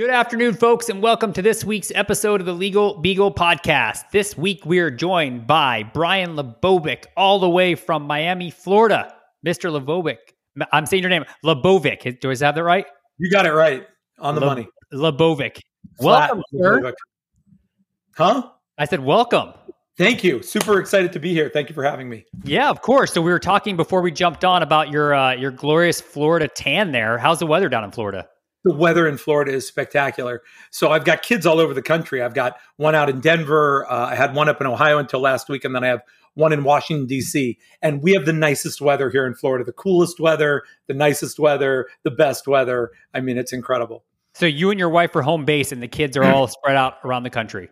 Good afternoon, folks, and welcome to this week's episode of the Legal Beagle podcast. This week, we are joined by Brian LaBovick, all the way from Miami, Florida. Mr. LaBovick, I'm saying your name, LaBovick. Do I have that right? You got it right on the Le- money. LaBovick. Welcome, sir. Huh? I said welcome. Thank you. Super excited to be here. Thank you for having me. Yeah, of course. So we were talking before we jumped on about your uh, your glorious Florida tan there. How's the weather down in Florida? the weather in Florida is spectacular. So I've got kids all over the country. I've got one out in Denver. Uh, I had one up in Ohio until last week, and then I have one in Washington D.C. And we have the nicest weather here in Florida, the coolest weather, the nicest weather, the best weather. I mean, it's incredible. So you and your wife are home base, and the kids are all spread out around the country.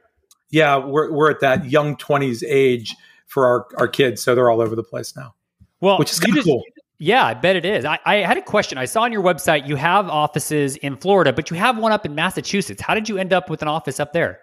Yeah, we're we're at that young twenties age for our our kids, so they're all over the place now. Well, which is kind of cool. Yeah, I bet it is. I, I, had a question. I saw on your website you have offices in Florida, but you have one up in Massachusetts. How did you end up with an office up there?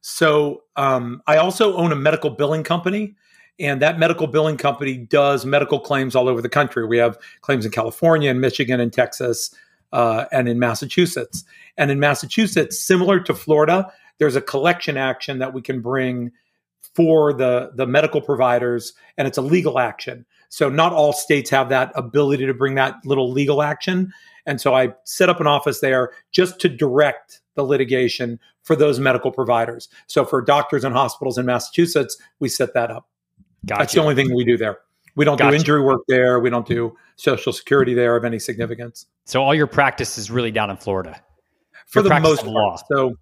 So um, I also own a medical billing company, and that medical billing company does medical claims all over the country. We have claims in California, and Michigan, and Texas, uh, and in Massachusetts. And in Massachusetts, similar to Florida, there's a collection action that we can bring for the the medical providers, and it's a legal action. So not all states have that ability to bring that little legal action. And so I set up an office there just to direct the litigation for those medical providers. So for doctors and hospitals in Massachusetts, we set that up. Gotcha. That's the only thing we do there. We don't gotcha. do injury work there. We don't do social security there of any significance. So all your practice is really down in Florida. For your the most part. Law. So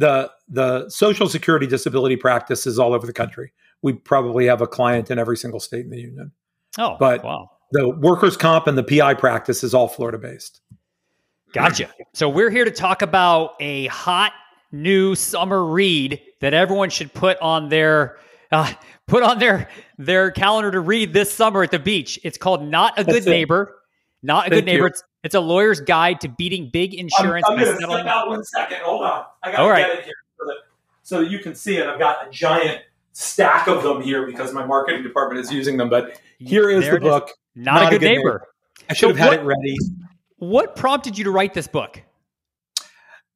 the the social security disability practice is all over the country. We probably have a client in every single state in the union. Oh, but wow. the workers' comp and the PI practice is all Florida based. Gotcha. So we're here to talk about a hot new summer read that everyone should put on their uh, put on their their calendar to read this summer at the beach. It's called Not a Good That's Neighbor. Not a Thank good neighbor. It's, it's, a lawyer's guide to beating big insurance. I'm, I'm going to step out one second. Hold on. I got to right. get it here so that, so that you can see it. I've got a giant stack of them here because my marketing department is using them. But here is there the book. Is. Not, Not, a good, good neighbor. neighbor. I should so have had what, it ready. What prompted you to write this book?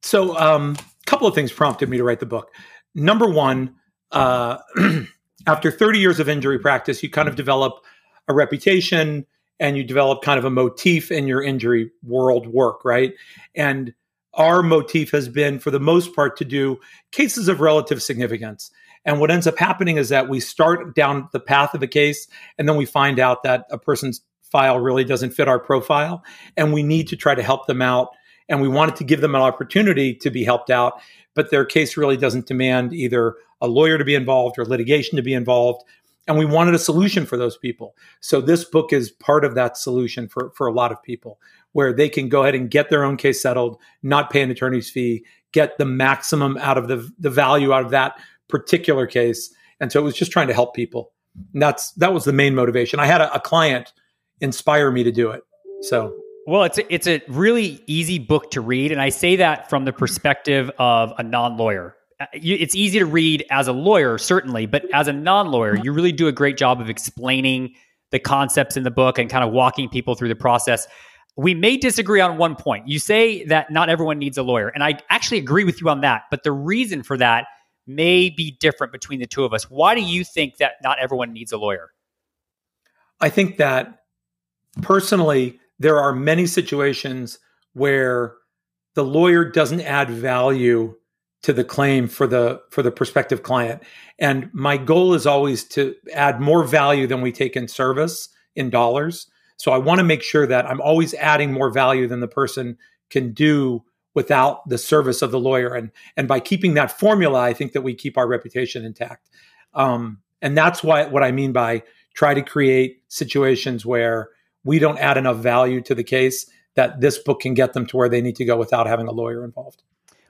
So, um, a couple of things prompted me to write the book. Number one, uh, after 30 years of injury practice, you kind of develop a reputation and you develop kind of a motif in your injury world work, right? And our motif has been, for the most part, to do cases of relative significance. And what ends up happening is that we start down the path of a case, and then we find out that a person's file really doesn't fit our profile, and we need to try to help them out. And we wanted to give them an opportunity to be helped out, but their case really doesn't demand either a lawyer to be involved or litigation to be involved. And we wanted a solution for those people. So this book is part of that solution for, for a lot of people, where they can go ahead and get their own case settled, not pay an attorney's fee, get the maximum out of the, the value out of that particular case. And so it was just trying to help people. And that's that was the main motivation. I had a, a client inspire me to do it. So well, it's a, it's a really easy book to read, and I say that from the perspective of a non-lawyer. Uh, Uh, it's easy to read as a lawyer, certainly, but mm-hmm. as a non-lawyer, mm-hmm. you really do a great job of explaining the concepts in the book and kind of walking people through the process. We may disagree on one point. You say that not everyone needs a lawyer, and I actually agree with you on that. But the reason for that may mm-hmm. be different between the two of us. Why do you think that not everyone needs a lawyer? I think that personally, there are many situations where the lawyer doesn't add value to the claim for the for the prospective client and my goal is always to add more value than we take in service in dollars so i want to make sure that i'm always adding more value than the person can do without the service of the lawyer. And and by keeping that formula, I think that we keep our reputation intact. Um, and that's why what I mean by try to create situations where we don't add enough value to the case that this book can get them to where they need to go without having a lawyer involved.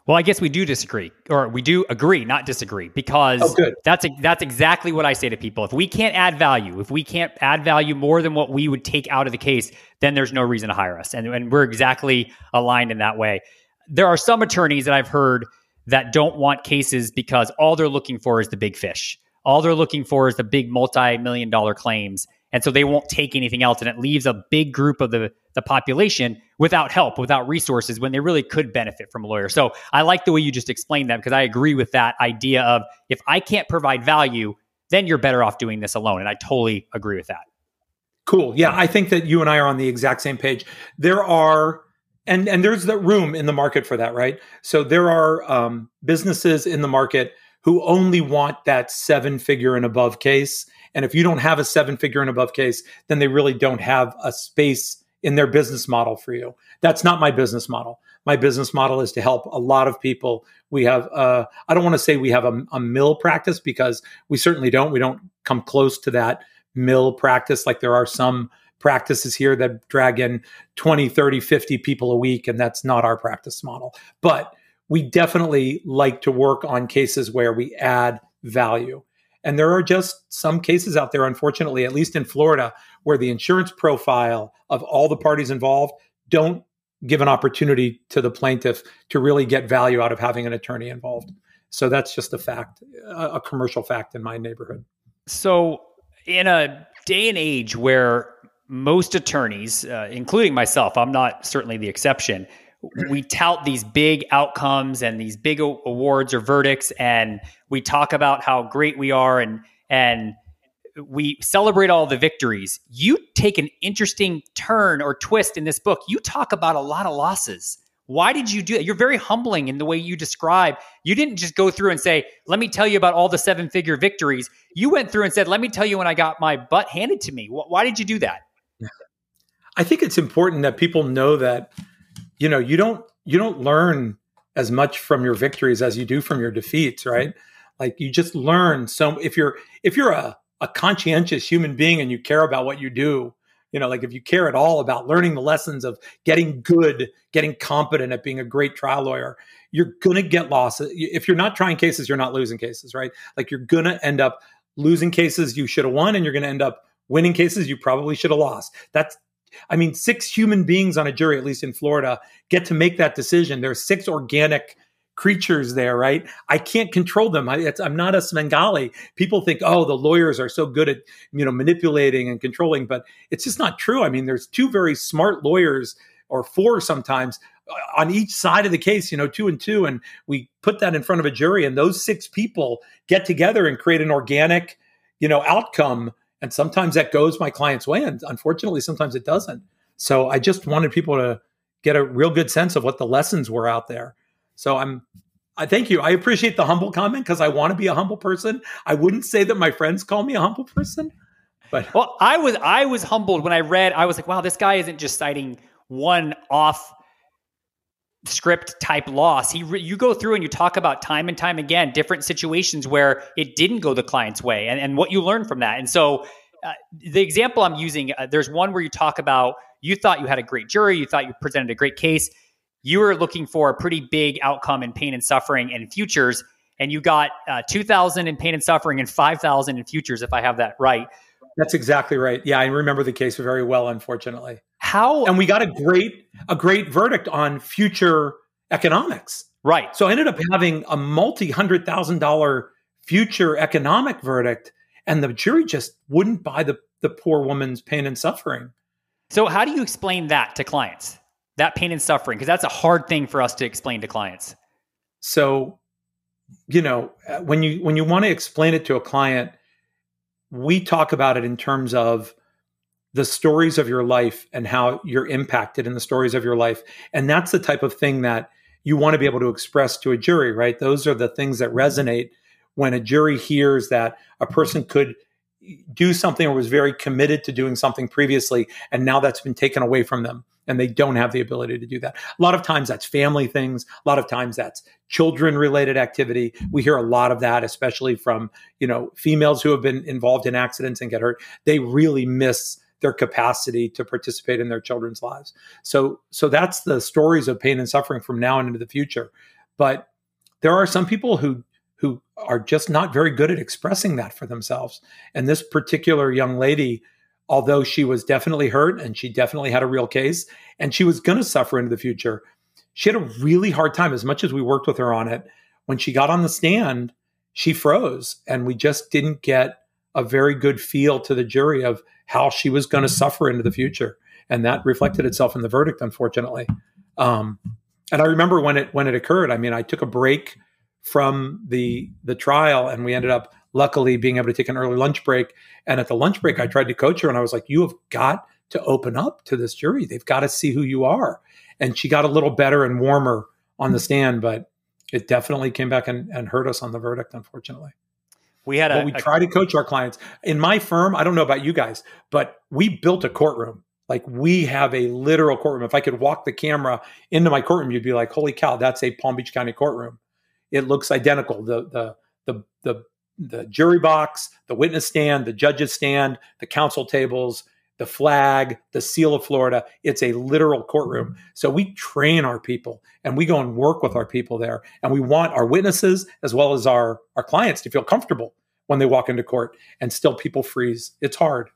Well, I guess we do disagree, or we do agree, not disagree, because oh, that's that's exactly what I say to people. If we can't add value, if we can't add value more than what we would take out of the case, then there's no reason to hire us, and, and we're exactly aligned in that way there are some attorneys that I've heard that don't want cases because all they're looking for is the big fish. all they're looking for is the big multi-million dollar claims and so they won't take anything else and it leaves a big group of the the population without help without resources when they really could benefit from a lawyer. So i like the way you just explained that because i agree with that idea of if i can't provide value then you're better off doing this alone and i totally agree with that. Cool. Yeah i think that you and i are on the exact same page. There are and and there's the room in the market for that right? So there are um, businesses in the market who only want that seven figure and above case and if you don't have a seven figure and above case then they really don't have a space in their business model for you. That's not my business model. My business model is to help a lot of people. We have uh, i don't want to say we have a, a mill practice because we certainly don't. We don't come close to that mill practice. Like there are some practices here that drag in 20, 30, 50 people a week, and that's not our practice model. But we definitely like to work on cases where we add value. And there are just some cases out there, unfortunately, at least in Florida, where the insurance profile of all the parties involved don't give an opportunity to the plaintiff to really get value out of having an attorney involved. So that's just a fact, a, commercial fact in my neighborhood. So, in a day and age where most attorneys, uh, including myself, I'm not certainly the exception. We tout these big outcomes and these big awards or verdicts, and we talk about how great we are, and and we celebrate all the victories. You take an interesting turn or twist in this book. You talk about a lot of losses. Why did you do that? You're very humbling in the way you describe. You didn't just go through and say, "Let me tell you about all the seven-figure victories." You went through and said, "Let me tell you when I got my butt handed to me." Why did you do that? I think it's important that people know that you know you don't you don't learn as much from your victories as you do from your defeats, mm-hmm. right? Like you just learn so if you're if you're a a conscientious human being and you care about what you do, you know, like if you care at all about learning the lessons of getting good, getting competent at being a great trial lawyer, you're going to get losses If you're not trying cases, you're not losing cases, right? Like you're going to end up losing cases you should have won and you're going to end up winning cases you probably should have lost. That's I mean, six human beings on a jury, at least in Florida, get to make that decision. There's six organic creatures there, right? I can't control them. I, am not a Svengali. People think, oh, the lawyers are so good at you know manipulating and controlling, but it's just not true. I mean, there's two very smart lawyers, or four sometimes, uh, on each side of the case. You know, two and two, and we put that in front of a jury, and those six people get together and create an organic, you know, outcome and sometimes that goes my client's way. And unfortunately, sometimes it doesn't. So I just wanted people to get a real good sense of what the lessons were out there. So I'm I thank you. I appreciate the humble comment because I want to be a humble person. I wouldn't say that my friends call me a humble person. But well, I was I was humbled when I read. I was like, wow, this guy isn't just citing one off script type loss. He re- you go through and you talk about time and time again different situations where it didn't go the client's way and, and what you learned from that. And so uh, the example I'm using, uh, there's one where you talk about you thought you had a great jury, you thought you presented a great case, you were looking for a pretty big outcome in pain and suffering and futures, and you got uh, 2,000 in pain and suffering and 5,000 in futures, if I have that right. That's exactly right. Yeah, I remember the case very well, unfortunately. How and we got a great a great verdict on future economics. Right. So I ended up having a multi hundred thousand dollar future economic verdict, and the jury just wouldn't buy the the poor woman's pain and suffering. So how do you explain that to clients? That pain and suffering, because that's a hard thing for us to explain to clients. So, you know, uh, when you when you want to explain it to a client, we talk about it in terms of the stories of your life and how you're impacted in the stories of your life. And that's the type of thing that you want to be able to express to a jury, right? Those are the things that resonate when a jury hears that a person could do something or was very committed to doing something previously and now that's been taken away from them and they don't have the ability to do that. A lot of times that's family things, a lot of times that's children related activity. We hear a lot of that especially from, you know, females who have been involved in accidents and get hurt. They really miss their capacity to participate in their children's lives. So so that's the stories of pain and suffering from now and into the future. But there are some people who are just not very good at expressing that for themselves. And this particular young lady, although she was definitely hurt and she definitely had a real case and she was going to suffer into the future, she had a really hard time as much as we worked with her on it. When she got on the stand, she froze and we just didn't get a very good feel to the jury of how she was going to suffer into the future and that reflected itself in the verdict unfortunately um, and i remember when it when it occurred i mean i took a break from the the trial and we ended up luckily being able to take an early lunch break. And at the lunch break i tried to coach her and i was like you have got to open up to this jury. They've got to see who you are. And she got a little better and warmer on the stand but it definitely came back and, and hurt us on the verdict unfortunately. We had a, but we a, try to coach our clients. In my firm i don't know about you guys but we built a courtroom. Like we have a literal courtroom. If i could walk the camera into my courtroom you'd be like holy cow that's a palm beach county courtroom it looks identical the the the the, the jury box the witness stand the judges stand the counsel tables the flag, the seal of Florida. It's a literal courtroom. So we train our people and we go and work with our people there. And we want our witnesses as well as our, our clients to feel comfortable when they walk into court and still people freeze. It's hard.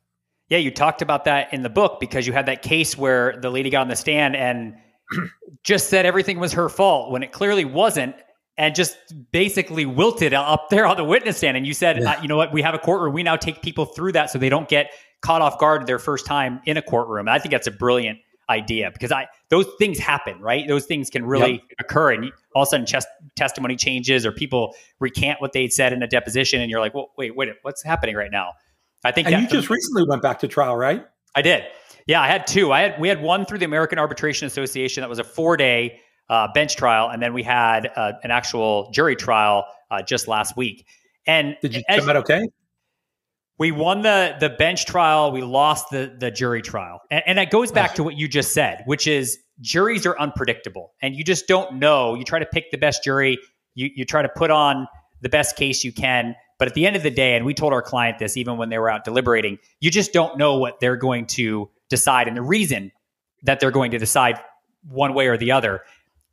Yeah, you talked about that in the book because you had that case where the lady got on the stand and just said everything was her fault when it clearly wasn't and just basically wilted up there on the witness stand. And you said, yeah. uh, you know what, we have a courtroom. We now take people through that so they don't get caught off guard their first time in a courtroom. And I think that's a brilliant idea because I those things happen, right? Those things can really yep. occur, and all of a sudden, chest, testimony changes or people recant what they'd said in a deposition, and you're like, "Well, wait, wait, what's happening right now?" I think. And you just recently went back to trial, right? I did. Yeah, I had two. I had we had one through the American Arbitration Association that was a four day uh, bench trial, and then we had uh, an actual jury trial uh, just last week. And did you come out okay? We won the the bench trial. We lost the the jury trial, and, and that goes back to what you just said, which is juries are unpredictable, and you just don't know. You try to pick the best jury. You you try to put on the best case you can, but at the end of the day, and we told our client this even when they were out deliberating, you just don't know what they're going to decide, and the reason that they're going to decide one way or the other.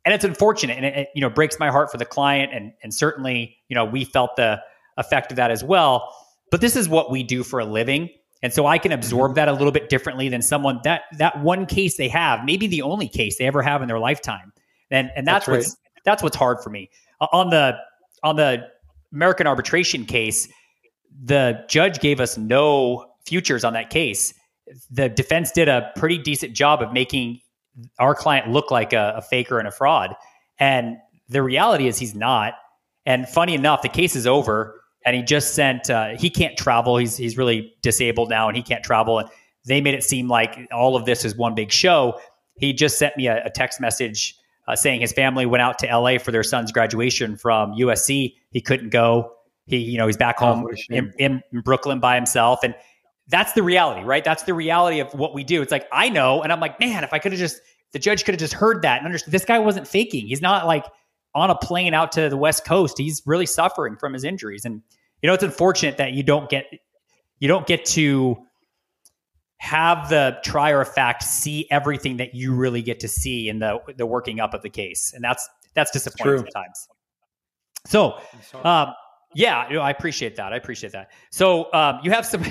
And it's unfortunate, and it, it you know breaks my heart for the client, and and certainly you know we felt the effect of that as well but this is what we do for a living. And so I can absorb mm-hmm. that a little bit differently than someone that that one case they have, maybe the only case they ever have in their lifetime. And and that's, that's what's right. that's what's hard for me. On the on the American arbitration case, the judge gave us no futures on that case. The defense did a pretty decent job of making our client look like a, a faker and a fraud. And the reality is he's not. And funny enough, the case is over and he just sent. Uh, he can't travel. He's he's really disabled now, and he can't travel. And they made it seem like all of this is one big show. He just sent me a, a text message uh, saying his family went out to LA for their son's graduation from USC. He couldn't go. He, you know, he's back oh, home oh, in, in, Brooklyn by himself, and that's the reality, right? That's the reality of what we do. It's like I know, and I'm like, man, if I could have just, the judge could have just heard that and understood. This guy wasn't faking. He's not like on a plane out to the West Coast. He's really suffering from his injuries, and you know, it's unfortunate that you don't get you don't get to have the trier of fact see everything that you really get to see in the the working up of the case, and that's that's disappointing True. sometimes. So, um, yeah, you know, I appreciate that. I appreciate that. So, um, you have some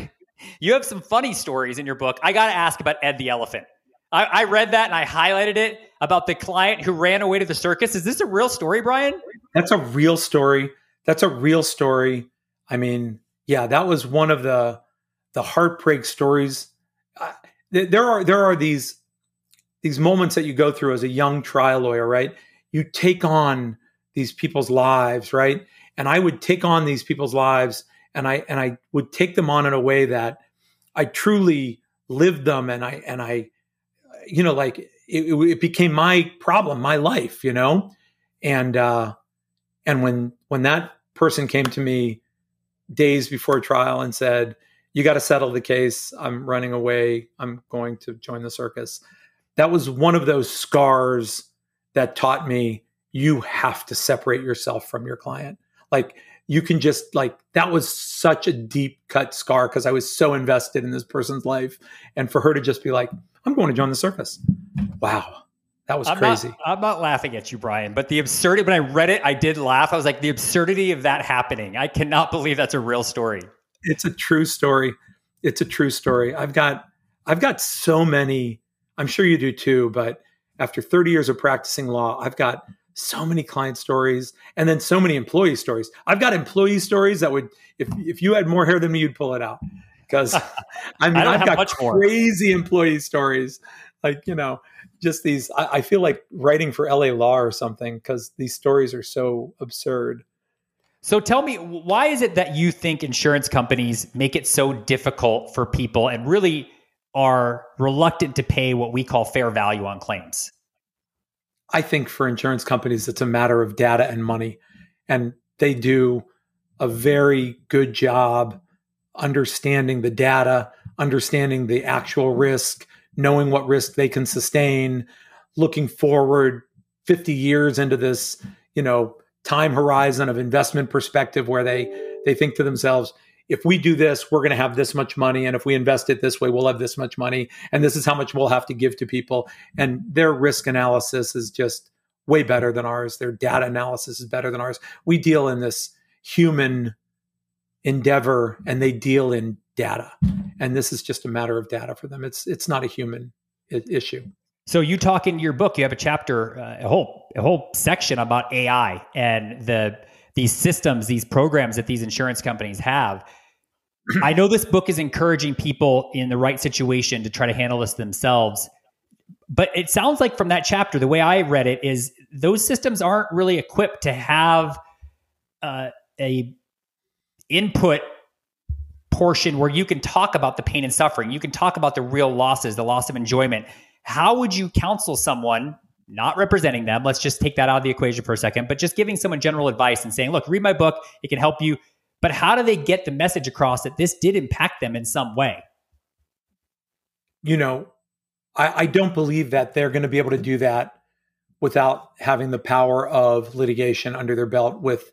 you have some funny stories in your book. I got to ask about Ed the elephant. I, I read that and I highlighted it about the client who ran away to the circus. Is this a real story, Brian? That's a real story. That's a real story. I mean, yeah, that was one of the the heartbreak stories. Uh, there are there are these these moments that you go through as a young trial lawyer, right? You take on these people's lives, right? And I would take on these people's lives, and I and I would take them on in a way that I truly lived them, and I and I, you know, like it, it became my problem, my life, you know, and uh, and when when that person came to me days before trial and said, You got to settle the case. I'm running away. I'm going to join the circus. That was one of those scars that taught me you have to separate yourself from your client. Like, you can just like that was such a deep cut scar because I was so invested in this person's life. And for her to just be like, I'm going to join the circus. Wow. That was I'm crazy. Not, I'm not laughing at you, Brian, but the absurdity, when I read it, I did laugh. I was like, the absurdity of that happening. I cannot believe that's a real story. It's a true story. It's a true story. I've got, I've got so many, I'm sure you do too, but after 30 years of practicing law, I've got so many client stories and then so many employee stories. I've got employee stories that would, if, if you had more hair than me, you'd pull it out. Because I mean, I have got crazy more. employee stories. Like, you know, just these, I, I feel like writing for LA Law or something because these stories are so absurd. So tell me, why is it that you think insurance companies make it so difficult for people and really are reluctant to pay what we call fair value on claims? I think for insurance companies, it's a matter of data and money. And they do a very good job understanding the data, understanding the actual risk, knowing what risk they can sustain, looking forward 50 years into this, you know, time horizon of investment perspective where they they think to themselves if we do this we're going to have this much money and if we invest it this way we'll have this much money and this is how much we'll have to give to people. And their risk analysis is just way better than ours. Their data analysis is better than ours. We deal in this human endeavor and they deal in data and this is just a matter of data for them. It's it's not a human issue. So you talk in your book, you have a chapter, uh, a whole a whole section about AI and the these systems, these programs that these insurance companies have. I know this book is encouraging people in the right situation to try to handle this themselves. But it sounds like from that chapter, the way I read it is those systems aren't really equipped to have uh, a input portion where you can talk about the pain and suffering. You can talk about the real losses, the loss of enjoyment how would you counsel someone not representing them? Let's just take that out of the equation for a second, but just giving someone general advice and saying, look, read my book, it can help you. But how do they get the message across that this did impact them in some way? You know, I, I don't believe that they're going to be able to do that without having the power of litigation under their belt with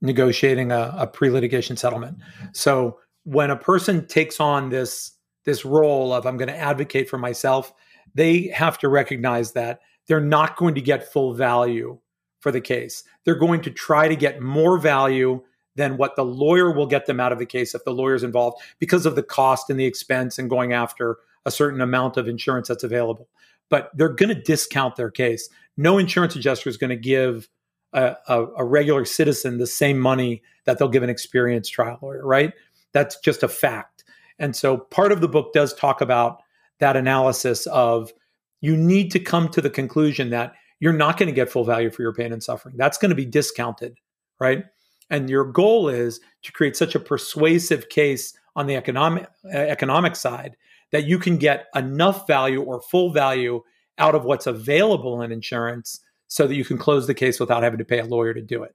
negotiating a, a pre-litigation settlement. So when a person takes on this this role of I'm going to advocate for myself they have to recognize that they're not going to get full value for the case. They're going to try to get more value than what the lawyer will get them out of the case if the lawyer's involved because of the cost and the expense and going after a certain amount of insurance that's available. But they're going to discount their case. No insurance adjuster is going to give a, a, a, regular citizen the same money that they'll give an experienced trial lawyer, right? That's just a fact. And so part of the book does talk about that analysis of you need to come to the conclusion that you're not going to get full value for your pain and suffering. That's going to be discounted, right? And your goal is to create such a persuasive case on the economic uh, economic side that you can get enough value or full value out of what's available in insurance so that you can close the case without having to pay a lawyer to do it.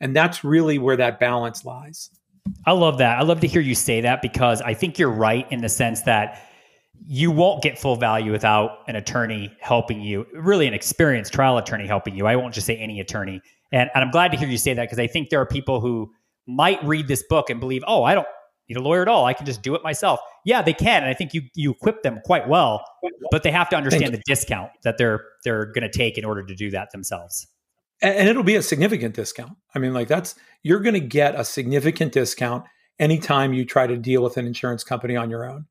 And that's really where that balance lies. I love that. I love to hear you say that because I think you're right in the sense that you won't get full value without an attorney helping you, really an experienced trial attorney helping you. I won't just say any attorney. And, and I'm glad to hear you say that because I think there are people who might read this book and believe, oh, I don't need a lawyer at all. I can just do it myself. Yeah, they can. And I think you you equip them quite well, but they have to understand the discount that they're they're going to take in order to do that themselves. And it'll be a significant discount. I mean, like that's you're going to get a significant discount anytime you try to deal with an insurance company on your own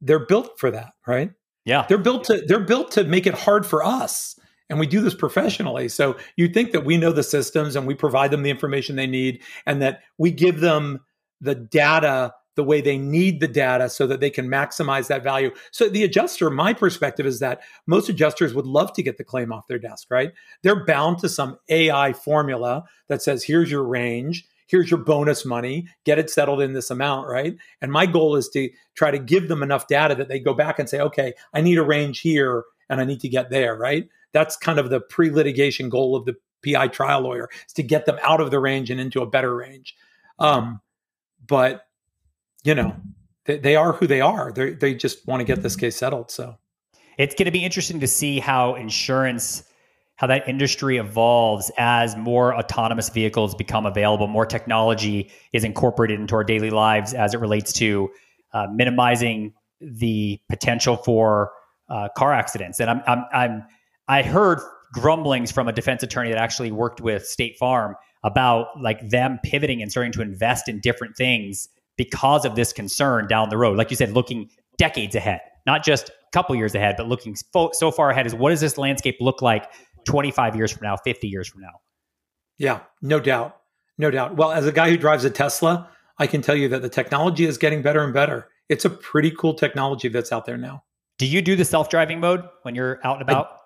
they're built for that, right? Yeah. They're built to they're built to make it hard for us. And we do this professionally. So you think that we know the systems and we provide them the information they need and that we give them the data the way they need the data so that they can maximize that value. So the adjuster, my perspective is that most adjusters would love to get the claim off their desk, right? They're bound to some AI formula that says here's your range here's your bonus money, get it settled in this amount, right? And my goal is to try to give them enough data that they go back and say, okay, I need a range here and I need to get there, right? That's kind of the pre litigation goal of the PI trial lawyer is to get them out of the range and into a better range. Um, but, you know, they, they are who they are. They they just want to get this case settled. So it's going to be interesting to see how insurance how that industry evolves as more autonomous vehicles become available, more technology is incorporated into our daily lives as it relates to uh, minimizing the potential for uh, car accidents. And I'm, I'm, I'm, I heard grumblings from a defense attorney that actually worked with State Farm about like them pivoting and starting to invest in different things because of this concern down the road. Like you said, looking decades ahead, not just a couple years ahead, but looking so far ahead is what does this landscape look like 25 years from now, 50 years from now. Yeah, no doubt. No doubt. Well, as a guy who drives a Tesla, I can tell you that the technology is getting better and better. It's a pretty cool technology that's out there now. Do you do the self-driving mode when you're out and about? I,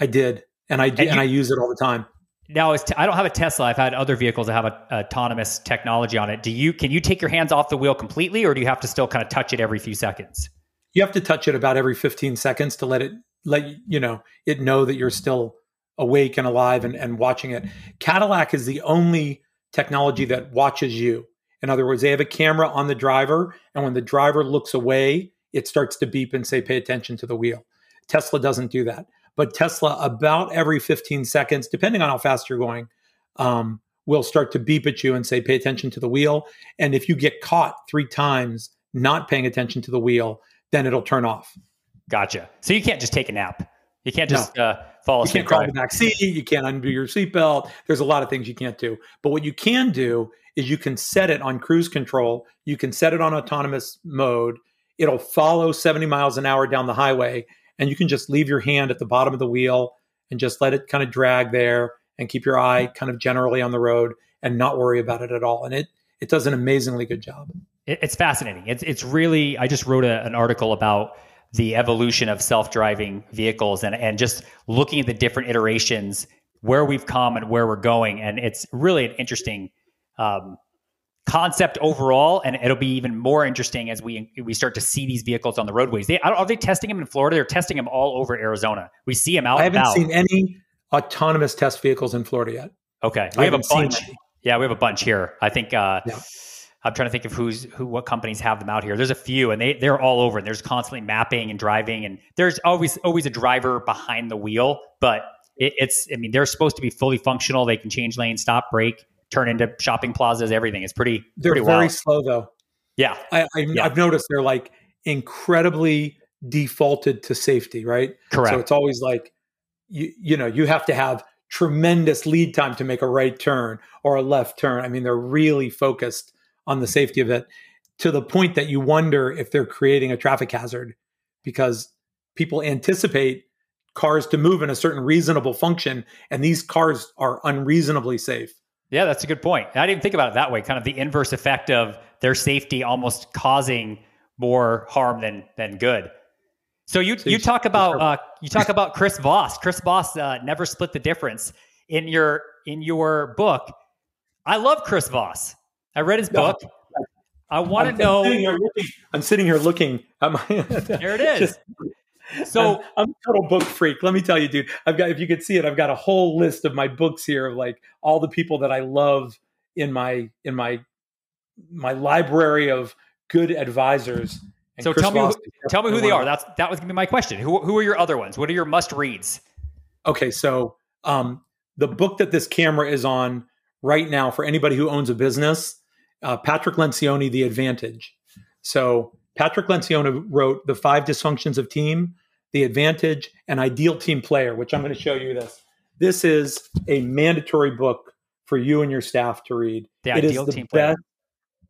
I did, and I do, and, and I use it all the time. Now, t- I don't have a Tesla. I've had other vehicles that have a, a, autonomous technology on it. Do you can you take your hands off the wheel completely, or do you have to still kind of touch it every few seconds? You have to touch it about every 15 seconds to let it let you know it know that you're still awake and alive and, and watching it. Cadillac is the only technology that watches you. In other words, they have a camera on the driver, and when the driver looks away, it starts to beep and say, pay attention to the wheel. Tesla doesn't do that. But Tesla, about every 15 seconds, depending on how fast you're going, um, will start to beep at you and say, pay attention to the wheel. And if you get caught three times not paying attention to the wheel, then it'll turn off. Gotcha. So you can't just take a nap. You can't just no. uh, fall asleep. You can't crawl the back seat. You can't undo your seatbelt. There's a lot of things you can't do. But what you can do is you can set it on cruise control. You can set it on autonomous mode. It'll follow 70 miles an hour down the highway, and you can just leave your hand at the bottom of the wheel and just let it kind of drag there and keep your eye kind of generally on the road and not worry about it at all. And it it does an amazingly good job. It's fascinating. It's it's really. I just wrote a, an article about the evolution of self-driving vehicles and and just looking at the different iterations where we've come and where we're going and it's really an interesting um, concept overall and it'll be even more interesting as we we start to see these vehicles on the roadways. They are they testing them in florida? They're testing them all over arizona. We see them out i haven't seen any autonomous test vehicles in florida yet. Okay. We have a bunch. yeah we have a bunch here. I think uh, yeah. I'm trying to think of who's who what companies have them out here. There's a few and they they're all over and there's constantly mapping and driving and there's always always a driver behind the wheel, but it, it's I mean they're supposed to be fully functional. They can change lane, stop, brake, turn into shopping plazas, everything. It's pretty They're pretty very wild. slow though. Yeah. I, I yeah. I've noticed they're like incredibly defaulted to safety, right? Correct. So it's always like you you know, you have to have tremendous lead time to make a right turn or a left turn. I mean, they're really focused on the safety of it to the point that you wonder if they're creating a traffic hazard because people anticipate cars to move in a certain reasonable function and these cars are unreasonably safe. Yeah, that's a good point. I didn't think about it that way. Kind of the inverse effect of their safety almost causing more harm than than good. So you you, talk about uh, you talk about Chris Voss. Chris Voss uh, never split the difference in your in your book. I love Chris Voss. I read his book. I want to know. Sitting looking, I'm sitting here looking. At my, there it is. So I'm, I'm, a total book freak. Let me tell you, dude. I've got if you could see it, I've got a whole list of my books here of like all the people that I love in my in my my library of good advisors. So Chris tell me, who, tell me who they are. That's that was gonna be my question. Who who are your other ones? What are your must reads? Okay, so um, the book that this camera is on right now for anybody who owns a business uh, Patrick Lencioni, The Advantage. So Patrick Lencioni wrote The Five Dysfunctions of Team, The Advantage, and Ideal Team Player, which I'm going to show you this. This is a mandatory book for you and your staff to read. The it Ideal is the Team Player.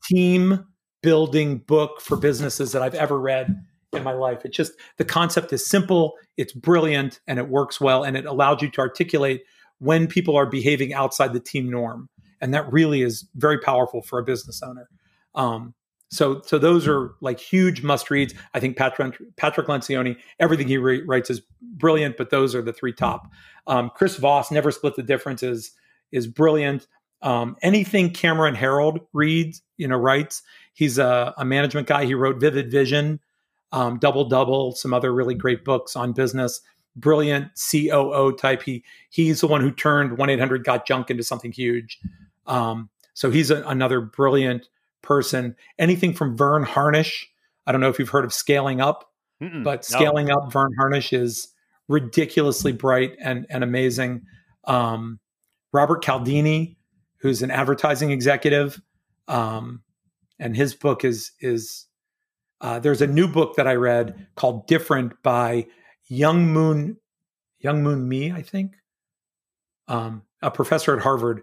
team building book for businesses that I've ever read in my life. It's just the concept is simple, it's brilliant, and it works well, and it allows you to articulate when people are behaving outside the team norm and that really is very powerful for a business owner. Um, so, so those are like huge must reads. I think Patrick Patrick Lencioni, everything he re- writes is brilliant, but those are the three top. Um, Chris Voss, never split the difference is is brilliant. Um, anything Cameron Herold reads, you know, writes. He's a, a management guy. He wrote Vivid Vision, um, Double Double, some other really great books on business. Brilliant COO type. He he's the one who turned one eight hundred got junk into something huge. Um, so he's a, another brilliant person. Anything from Verne Harnish. I don't know if you've heard of Scaling Up, Mm-mm, but Scaling no. Up, Verne Harnish is ridiculously bright and, and amazing. Um, Robert Cialdini, who's an advertising executive, um, and his book is is uh, there's a new book that I read called Different by Young Moon Young Moon Me, I think, um, a professor at Harvard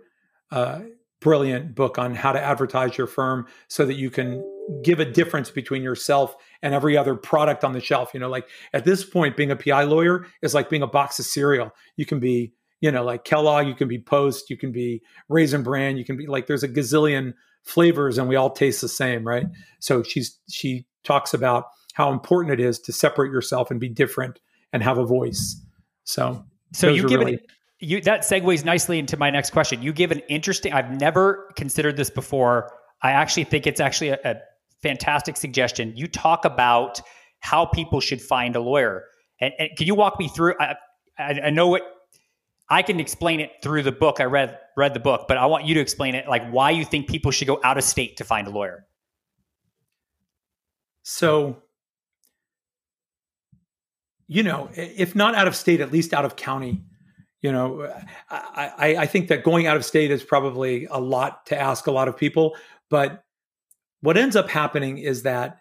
uh, brilliant book on how to advertise your firm so that you can give a difference between yourself and every other product on the shelf. You know, like at this point, being a PI lawyer is like being a box of cereal. You can be you know, like Kellogg, you can be Post, you can be Raisin Bran, you can be like there's a gazillion flavors and we all taste the same, right? So she's she talks about how important it is to separate yourself and be different and have a voice. So so you give really- it you that segues nicely into my next question. You give an interesting I've never considered this before. I actually think it's actually a, a fantastic suggestion. You talk about how people should find a lawyer. And, and can you walk me through I, I, I know what I can explain it through the book. I read read the book, but I want you to explain it like why you think people should go out of state to find a lawyer. So, you know, if not out of state, at least out of county. You know, I, I, think that going out of state is probably a lot to ask a lot of people. But what ends up happening is that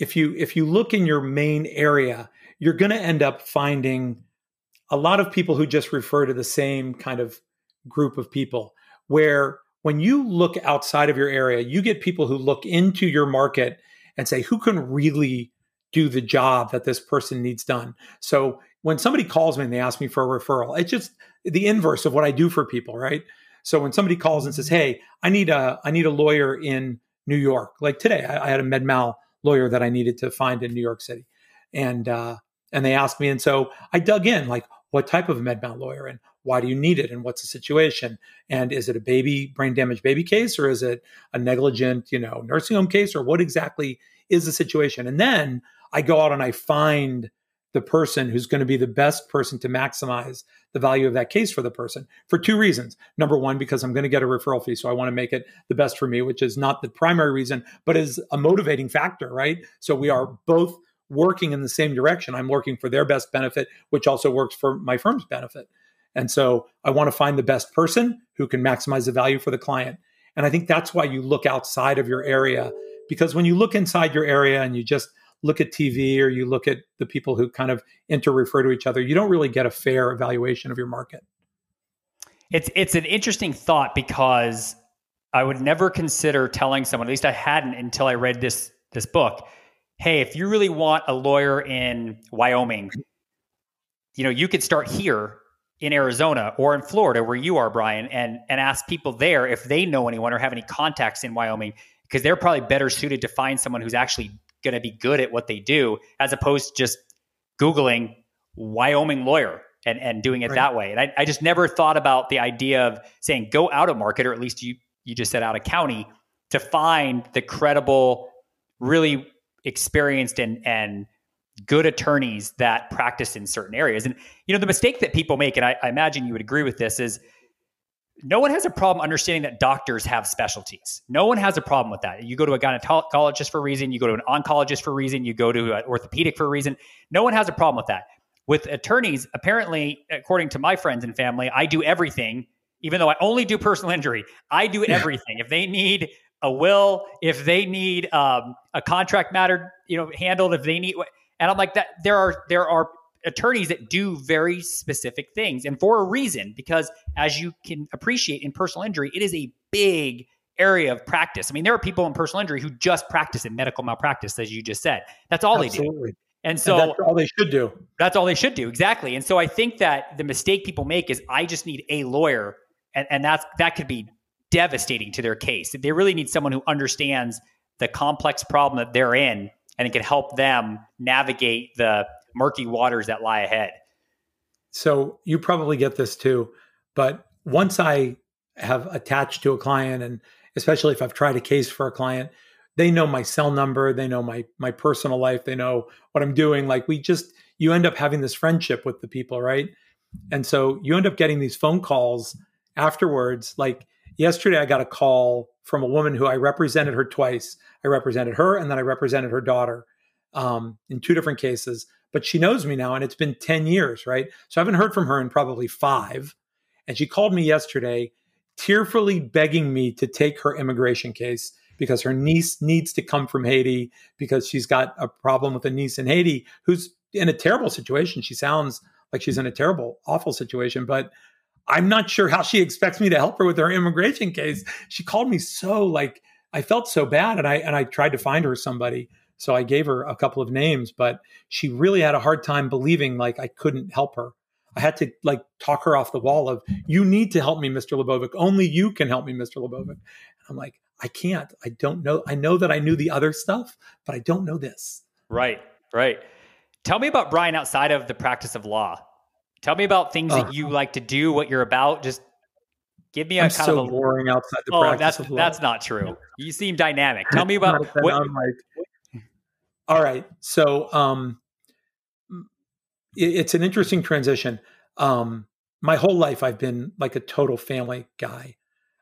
if you if you look in your main area, you're going to end up finding a lot of people who just refer to the same kind of group of people where when you look outside of your area you get people who look into your market and say who can really do the job that this person needs done so when somebody calls me and they ask me for a referral it's just the inverse of what i do for people right? So when somebody calls and says hey i need a i need a lawyer in new york like today i, I had a med mal lawyer that i needed to find in new york city. And uh, and they asked me and so i dug in like what type of med mal lawyer and why do you need it and what's the situation? And is it a baby brain damage baby case or is it a negligent you know nursing home case or what exactly is the situation? And then i go out and i find the person who's going to be the best person to maximize the value of that case for the person for two reasons number one because i'm going to get a referral fee so i want to make it the best for me which is not the primary reason but is a motivating factor right so we are both working in the same direction. I'm working for their best benefit, which also works for my firm's benefit. And so I want to find the best person who can maximize the value for the client. And I think that's why you look outside of your area, because when you look inside your area and you just look at TV or you look at the people who kind of inter refer to each other, you don't really get a fair evaluation of your market. It's it's an interesting thought because I would never consider telling someone, at least I hadn't until I read this this book, hey, if you really want a lawyer in Wyoming, you know, you could start here in Arizona or in Florida where you are, Brian, and and ask people there if they know anyone or have any contacts in Wyoming because they're probably better suited to find someone who's actually going to be good at what they do as opposed to just googling Wyoming lawyer and and doing it right. that way. And I, I just never thought about the idea of saying go out of market or at least you you just said out of county to find the credible really experienced and and good attorneys that practice in certain areas. And you know, the mistake that people make, and I, I imagine you would agree with this, is no one has a problem understanding that doctors have specialties. No one has a problem with that. You go to a gynecologist for a reason, you go to an oncologist for a reason, you go to an orthopedic for a reason. No one has a problem with that. With attorneys, apparently, according to my friends and family, I do everything, even though I only do personal injury. I do everything. if they need a will, if they need um, a contract matter, you know, handled, if they need, and I'm like that. There are there are attorneys that do very specific things, and for a reason, because as you can appreciate in personal injury, it is a big area of practice. I mean, there are people in personal injury who just practice in medical malpractice, as you just said. That's all Absolutely. they do. And so and that's all they should do. That's all they should do. Exactly. And so I think that the mistake people make is I just need a lawyer. And, and that's that could be devastating to their case. They really need someone who understands the complex problem that they're in and it can help them navigate the murky waters that lie ahead. So you probably get this too, but once I have attached to a client and especially if I've tried a case for a client, they know my cell number, they know my my personal life, they know what I'm doing. Like we just you end up having this friendship with the people, right? And so you end up getting these phone calls afterwards like yesterday I got a call from a woman who I represented her twice. I represented her and then I represented her daughter um, in two different cases. But she knows me now and it's been 10 years, right? So I haven't heard from her in probably five. And she called me yesterday, tearfully begging me to take her immigration case because her niece needs to come from Haiti because she's got a problem with a niece in Haiti who's in a terrible situation. She sounds like she's in a terrible, awful situation, but I'm not sure how she expects me to help her with her immigration case. She called me so like I felt so bad and I and I tried to find her somebody. So I gave her a couple of names, but she really had a hard time believing like I couldn't help her. I had to like talk her off the wall of, you need to help me, Mr. LaBovick. Only you can help me, Mr. LaBovick. And I'm like, I can't. I don't know. I know that I knew the other stuff, but I don't know this. Right, right. Tell me about Brian outside of the practice of law. Tell me about things uh, that you like to do, what you're about. Just give me a I'm kind so of a boring outside the oh, practice that's of law. that's not true. You seem dynamic. Tell me about what. I'm like, all right, so um, it, it's an interesting transition. Um, my whole life, I've been like a total family guy.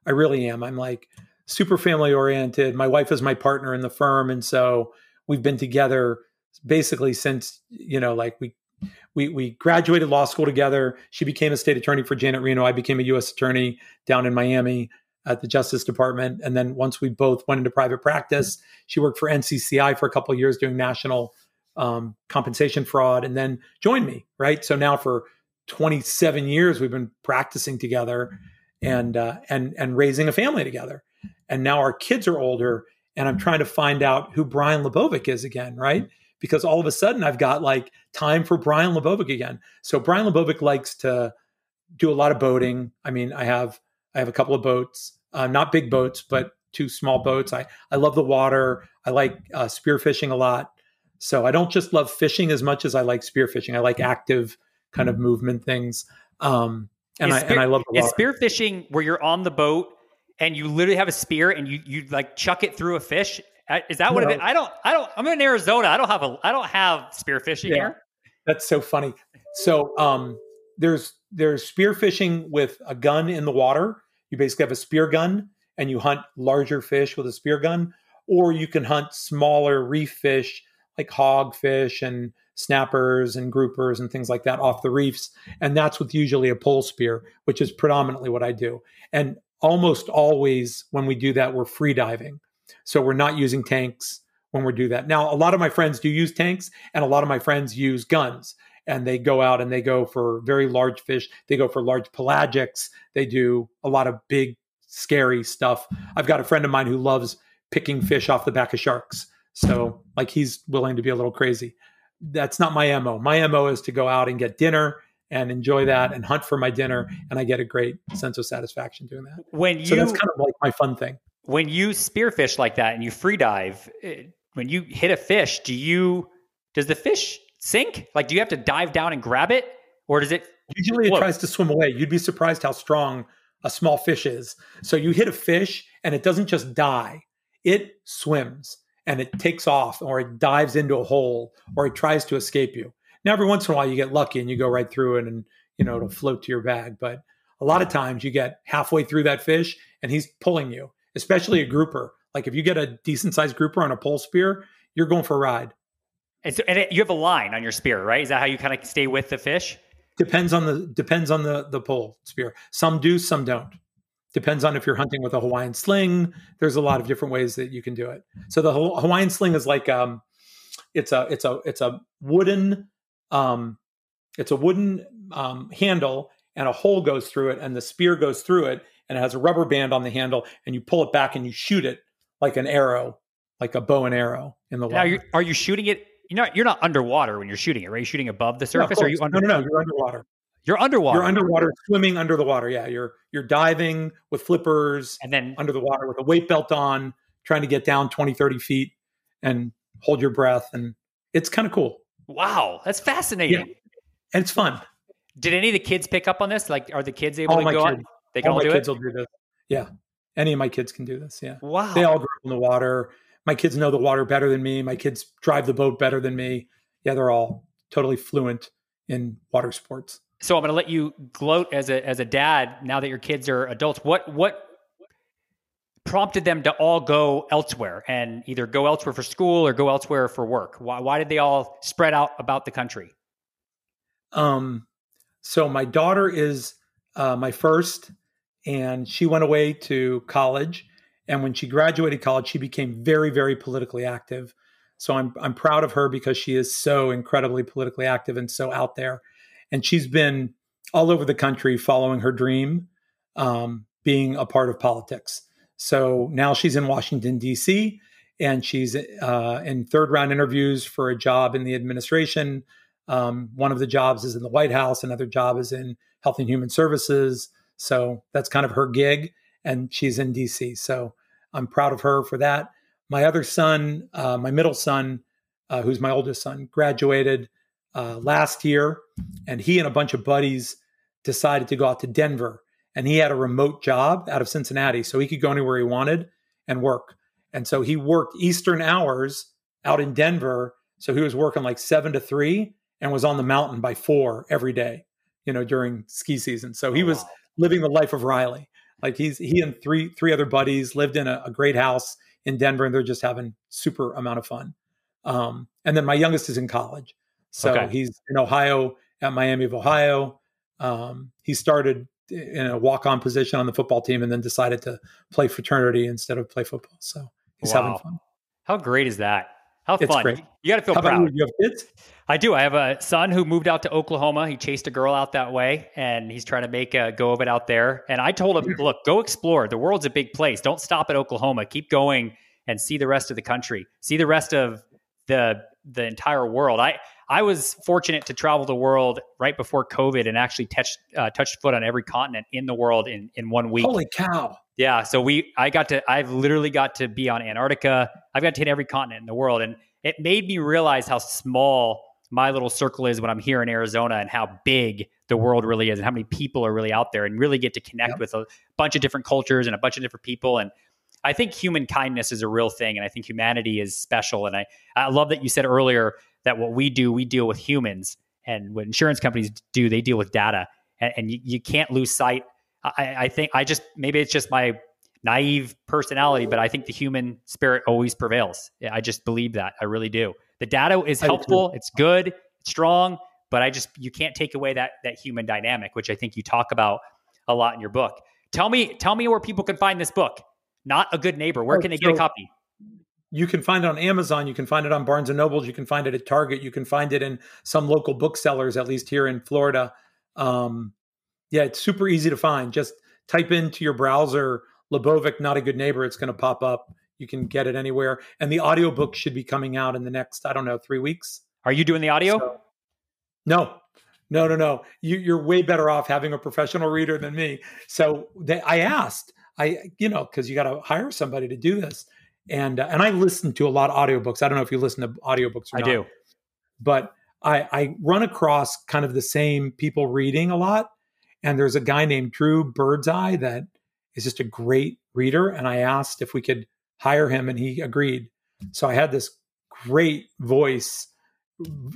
I really am. I'm like super family oriented. My wife is my partner in the firm, and so we've been together basically since you know, like we we we graduated law school together. She became a state attorney for Janet Reno. I became a U.S. attorney down in Miami at the Justice Department. And then once we both went into private practice, she worked for NCCI for a couple years doing national um, compensation fraud, and then joined me. Right. So now for 27 years we've been practicing together and uh, and and raising a family together. And now our kids are older, and I'm trying to find out who Brian LaBovick is again. Right because all of a sudden I've got like time for Brian LaBovick again. So Brian LaBovick likes to do a lot of boating. I mean, I have I have a couple of boats, uh, not big boats, but two small boats. I I love the water. I like uh, spearfishing a lot. So I don't just love fishing as much as I like spearfishing. I like active kind of movement things. Um, and is I spear, and I love the water. Is spearfishing where you're on the boat and you literally have a spear and you you like chuck it through a fish is that what no. it is? I don't. I don't. I'm in Arizona. I don't have a. I don't have spearfishing yeah, here. That's so funny. So um, there's there's spearfishing with a gun in the water. You basically have a spear gun and you hunt larger fish with a spear gun, or you can hunt smaller reef fish like hogfish and snappers and groupers and things like that off the reefs. And that's with usually a pole spear, which is predominantly what I do. And almost always when we do that, we're free diving. So we're not using tanks when we do that. Now, a lot of my friends do use tanks, and a lot of my friends use guns. And they go out and they go for very large fish. They go for large pelagics. They do a lot of big, scary stuff. I've got a friend of mine who loves picking fish off the back of sharks. So, like, he's willing to be a little crazy. That's not my MO. My MO is to go out and get dinner and enjoy that and hunt for my dinner. And I get a great sense of satisfaction doing that. When you, so that's kind of like my fun thing when you spearfish like that and you free dive, eh, when you hit a fish, do you does the fish sink? Like, do you have to dive down and grab it, or does it? Usually, it tries to swim away. You'd be surprised how strong a small fish is. So you hit a fish and it doesn't just die; it swims and it takes off, or it dives into a hole, or it tries to escape you. Now, every once in a while, you get lucky and you go right through it, and you know it'll float to your bag. But a lot of times, you get halfway through that fish and he's pulling you especially a grouper. Like if you get a decent sized grouper on a pole spear, you're going for a ride. And, so, and it, you have a line on your spear, right? Is that how you kind of stay with the fish? Depends on the depends on the the pole spear. Some do, some don't. Depends on if you're hunting with a Hawaiian sling. There's a lot of different ways that you can do it. So the Hawaiian sling is like um, it's a it's a it's a wooden um, it's a wooden um, handle and a hole goes through it and the spear goes through it and it has a rubber band on the handle, and you pull it back and you shoot it like an arrow, like a bow and arrow in the water. Now, are you shooting it? You're not. You're not underwater when you're shooting it, right? You're shooting above the surface, no, or you under? No, no, no. You're underwater. You're underwater. You're underwater, swimming under the water. Yeah, you're you're diving with flippers, and then under the water with a weight belt on, trying to get down 20, 30 feet, and hold your breath, and it's kind of cool. Wow, that's fascinating. Yeah. And it's fun. Did any of the kids pick up on this? Like, are the kids able all to go kids? They can all, all my kids it? will do this. Yeah. Any of my kids can do this. Yeah. Wow. They all grew up in the water. My kids know the water better than me. My kids drive the boat better than me. Yeah, they're all totally fluent in water sports. So I'm going to let you gloat as a as a dad now that your kids are adults. What what prompted them to all go elsewhere and either go elsewhere for school or go elsewhere for work? Why why did they all spread out about the country? Um so my daughter is uh, my first and she went away to college. And when she graduated college, she became very, very politically active. So I'm I'm proud of her because she is so incredibly politically active and so out there. And she's been all over the country following her dream, um, being a part of politics. So now she's in Washington D.C. and she's uh, in third round interviews for a job in the administration Um, one of the jobs is in the White House, another job is in Health and Human Services. So that's kind of her gig, and she's in DC. So I'm proud of her for that. My other son, uh, my middle son, uh, who's my oldest son, graduated uh, last year, and he and a bunch of buddies decided to go out to Denver. And he had a remote job out of Cincinnati, so he could go anywhere he wanted and work. And so he worked Eastern hours out in Denver. So he was working like seven to three and was on the mountain by four every day, you know, during ski season. So he oh, was living the life of Riley. Like he's he and three three other buddies lived in a, a great house in Denver, and they're just having super amount of fun. Um, and then my youngest is in college, so okay. he's in Ohio at Miami of Ohio. Um, he started in a walk-on position on the football team, and then decided to play fraternity instead of play football. So he's wow. having fun. How great is that? How it's fun! Great. You got to feel How proud. You? you have kids? I do. I have a son who moved out to Oklahoma. He chased a girl out that way, and he's trying to make a go of it out there. And I told him, "Look, go explore. The world's a big place. Don't stop at Oklahoma. Keep going and see the rest of the country. See the rest of the the entire world." I I was fortunate to travel the world right before COVID and actually touched uh, touched foot on every continent in the world in in one week. Holy cow! Yeah, so we I got to I've literally got to be on Antarctica. I've got to hit every continent in the world, and it made me realize how small my little circle is when I'm here in Arizona and how big the world really is and how many people are really out there and really get to connect yep. with a bunch of different cultures and a bunch of different people. And I think human kindness is a real thing. And I think humanity is special. And I, I love that you said earlier that what we do, we deal with humans. And what insurance companies do, they deal with data. And, and you, you, can't lose sight. I, I think I just, maybe it's just my naive personality, but I think the human spirit always prevails. I just believe that. I really do. The data is helpful. It's good. It's strong, but I just you can't take away that that human dynamic, which I think you talk about a lot in your book. Tell me, tell me where people can find this book. Not a good neighbor. Where oh, can they so get a copy? You can find it on Amazon. You can find it on Barnes and Nobles. You can find it at Target. You can find it in some local booksellers, at least here in Florida. Um, yeah, it's super easy to find. Just type into your browser LaBovick, not a good neighbor. It's going to pop up. You can get it anywhere. And the audiobook should be coming out in the next, I don't know, three weeks. Are you doing the audio? So, no, no, no, no. You, are way better off having a professional reader than me. So they, I asked, I, you know, because you got to hire somebody to do this. And uh, and I listen to a lot of audiobooks. I don't know if you listen to audiobooks or I not. do. But I, I run across kind of the same people reading a lot. And there's a guy named Drew Birdseye that is just a great reader. And I asked if we could hire him, and he agreed. So I had this great voice,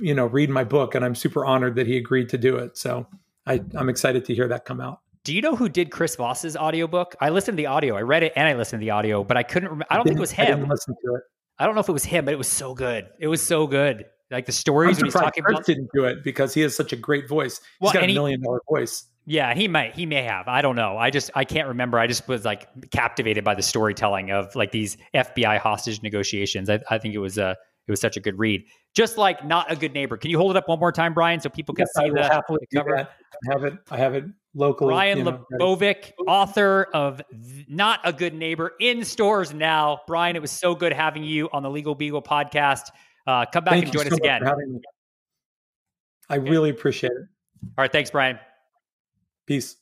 you know, read my book, and I'm super honored that he agreed to do it. So I, I'm excited to hear that come out. Do you know who did Chris Voss's audiobook? I listened to the audio. I read it and I listened to the audio, but I couldn't. Remember. I don't I think it was him. I listen to it. I don't know if it was him, but it was so good. It was so good. Like the stories he's talking Chris about. didn't do it because he has such a great voice. He's well, got a million dollar voice. Yeah, he might he may have. I don't know. I just I can't remember. I just was like captivated by the storytelling of like these FBI hostage negotiations. I, I think it was a it was such a good read. Just like not a good neighbor. Can you hold it up one more time, Brian, so people can yes, see the, happily cover? I have it. I have it locally. You know, LaBovick, author of Not a Good Neighbor, in stores now. Brian, it was so good having you on the Legal Beagle podcast. Uh, come back Thank and join so us again. I really appreciate it. All right, thanks, Brian. Peace.